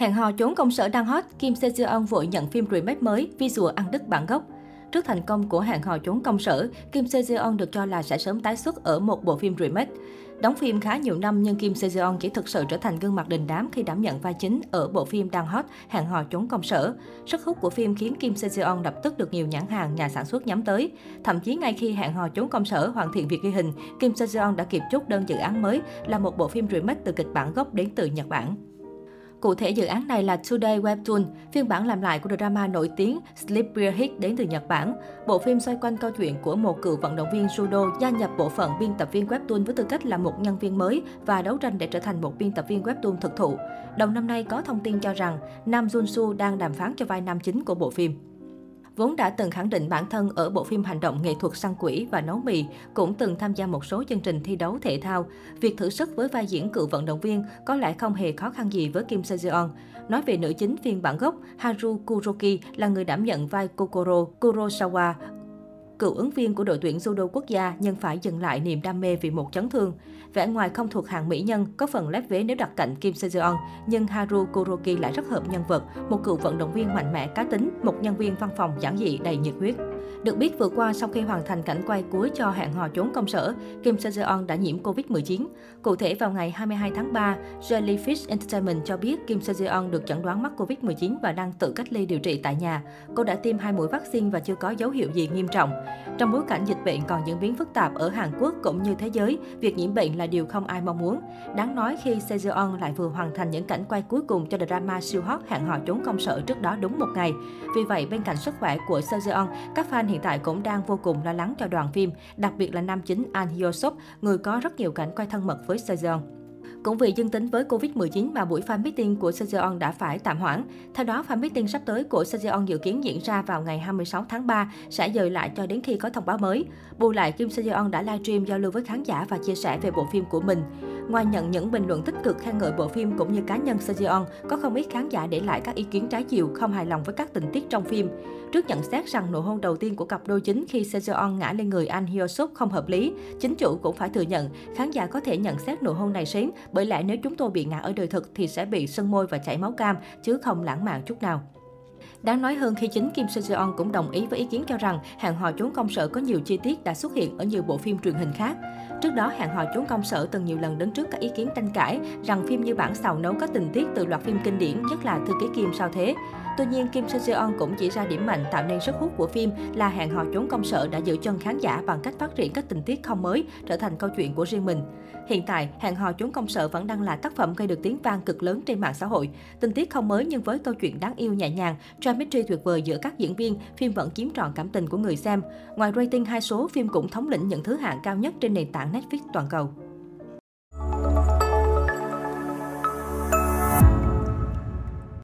Hẹn hò trốn công sở đang hot, Kim Se Seon vội nhận phim remake mới, visual ăn đứt bản gốc. Trước thành công của hẹn hò trốn công sở, Kim Se Seon được cho là sẽ sớm tái xuất ở một bộ phim remake. Đóng phim khá nhiều năm nhưng Kim Se Seon chỉ thực sự trở thành gương mặt đình đám khi đảm nhận vai chính ở bộ phim đang hot Hẹn hò trốn công sở. Sức hút của phim khiến Kim Se Seon lập tức được nhiều nhãn hàng nhà sản xuất nhắm tới. Thậm chí ngay khi Hẹn hò trốn công sở hoàn thiện việc ghi hình, Kim Se Seon đã kịp chốt đơn dự án mới là một bộ phim remake từ kịch bản gốc đến từ Nhật Bản. Cụ thể dự án này là Today Webtoon, phiên bản làm lại của drama nổi tiếng Sleeper Hit đến từ Nhật Bản. Bộ phim xoay quanh câu chuyện của một cựu vận động viên judo gia nhập bộ phận biên tập viên Webtoon với tư cách là một nhân viên mới và đấu tranh để trở thành một biên tập viên Webtoon thực thụ. Đầu năm nay có thông tin cho rằng Nam Jun-su đang đàm phán cho vai nam chính của bộ phim vốn đã từng khẳng định bản thân ở bộ phim hành động nghệ thuật săn quỷ và nấu mì, cũng từng tham gia một số chương trình thi đấu thể thao. Việc thử sức với vai diễn cựu vận động viên có lẽ không hề khó khăn gì với Kim Sejeon. Nói về nữ chính phiên bản gốc, Haru Kuroki là người đảm nhận vai Kokoro Kurosawa cựu ứng viên của đội tuyển judo quốc gia nhưng phải dừng lại niềm đam mê vì một chấn thương. Vẻ ngoài không thuộc hàng mỹ nhân, có phần lép vế nếu đặt cạnh Kim Seo-jeon, nhưng Haru Kuroki lại rất hợp nhân vật, một cựu vận động viên mạnh mẽ cá tính, một nhân viên văn phòng giản dị đầy nhiệt huyết. Được biết vừa qua sau khi hoàn thành cảnh quay cuối cho hẹn hò trốn công sở, Kim Seo-jeon đã nhiễm Covid-19. Cụ thể vào ngày 22 tháng 3, Jellyfish Entertainment cho biết Kim Seo-jeon được chẩn đoán mắc Covid-19 và đang tự cách ly điều trị tại nhà. Cô đã tiêm hai mũi vaccine và chưa có dấu hiệu gì nghiêm trọng. Trong bối cảnh dịch bệnh còn diễn biến phức tạp ở Hàn Quốc cũng như thế giới, việc nhiễm bệnh là điều không ai mong muốn. Đáng nói khi Sejeon lại vừa hoàn thành những cảnh quay cuối cùng cho drama siêu hot hẹn hò trốn công sở trước đó đúng một ngày. Vì vậy, bên cạnh sức khỏe của Sejeon, các fan hiện tại cũng đang vô cùng lo lắng cho đoàn phim, đặc biệt là nam chính An Hyo Sop, người có rất nhiều cảnh quay thân mật với Sejeon. Cũng vì dương tính với Covid-19 mà buổi fan meeting của Sejong đã phải tạm hoãn. Theo đó, fan meeting sắp tới của Sejong dự kiến diễn ra vào ngày 26 tháng 3, sẽ dời lại cho đến khi có thông báo mới. Bù lại, Kim Sejong đã livestream giao lưu với khán giả và chia sẻ về bộ phim của mình. Ngoài nhận những bình luận tích cực khen ngợi bộ phim cũng như cá nhân Sejong, có không ít khán giả để lại các ý kiến trái chiều không hài lòng với các tình tiết trong phim. Trước nhận xét rằng nụ hôn đầu tiên của cặp đôi chính khi Sejong ngã lên người anh Hyo Suk không hợp lý, chính chủ cũng phải thừa nhận khán giả có thể nhận xét nụ hôn này sớm bởi lẽ nếu chúng tôi bị ngã ở đời thực thì sẽ bị sưng môi và chảy máu cam, chứ không lãng mạn chút nào. Đáng nói hơn khi chính Kim Seo Jeon cũng đồng ý với ý kiến cho rằng hẹn hò trốn công sở có nhiều chi tiết đã xuất hiện ở nhiều bộ phim truyền hình khác. Trước đó, hẹn hò trốn công sở từng nhiều lần đứng trước các ý kiến tranh cãi rằng phim như bản xào nấu có tình tiết từ loạt phim kinh điển, nhất là Thư ký Kim sao thế. Tuy nhiên, Kim Se Seon cũng chỉ ra điểm mạnh tạo nên sức hút của phim là hẹn hò trốn công sở đã giữ chân khán giả bằng cách phát triển các tình tiết không mới trở thành câu chuyện của riêng mình. Hiện tại, hẹn hò trốn công sở vẫn đang là tác phẩm gây được tiếng vang cực lớn trên mạng xã hội. Tình tiết không mới nhưng với câu chuyện đáng yêu nhẹ nhàng, chemistry tuyệt vời giữa các diễn viên, phim vẫn chiếm trọn cảm tình của người xem. Ngoài rating hai số, phim cũng thống lĩnh những thứ hạng cao nhất trên nền tảng Netflix toàn cầu.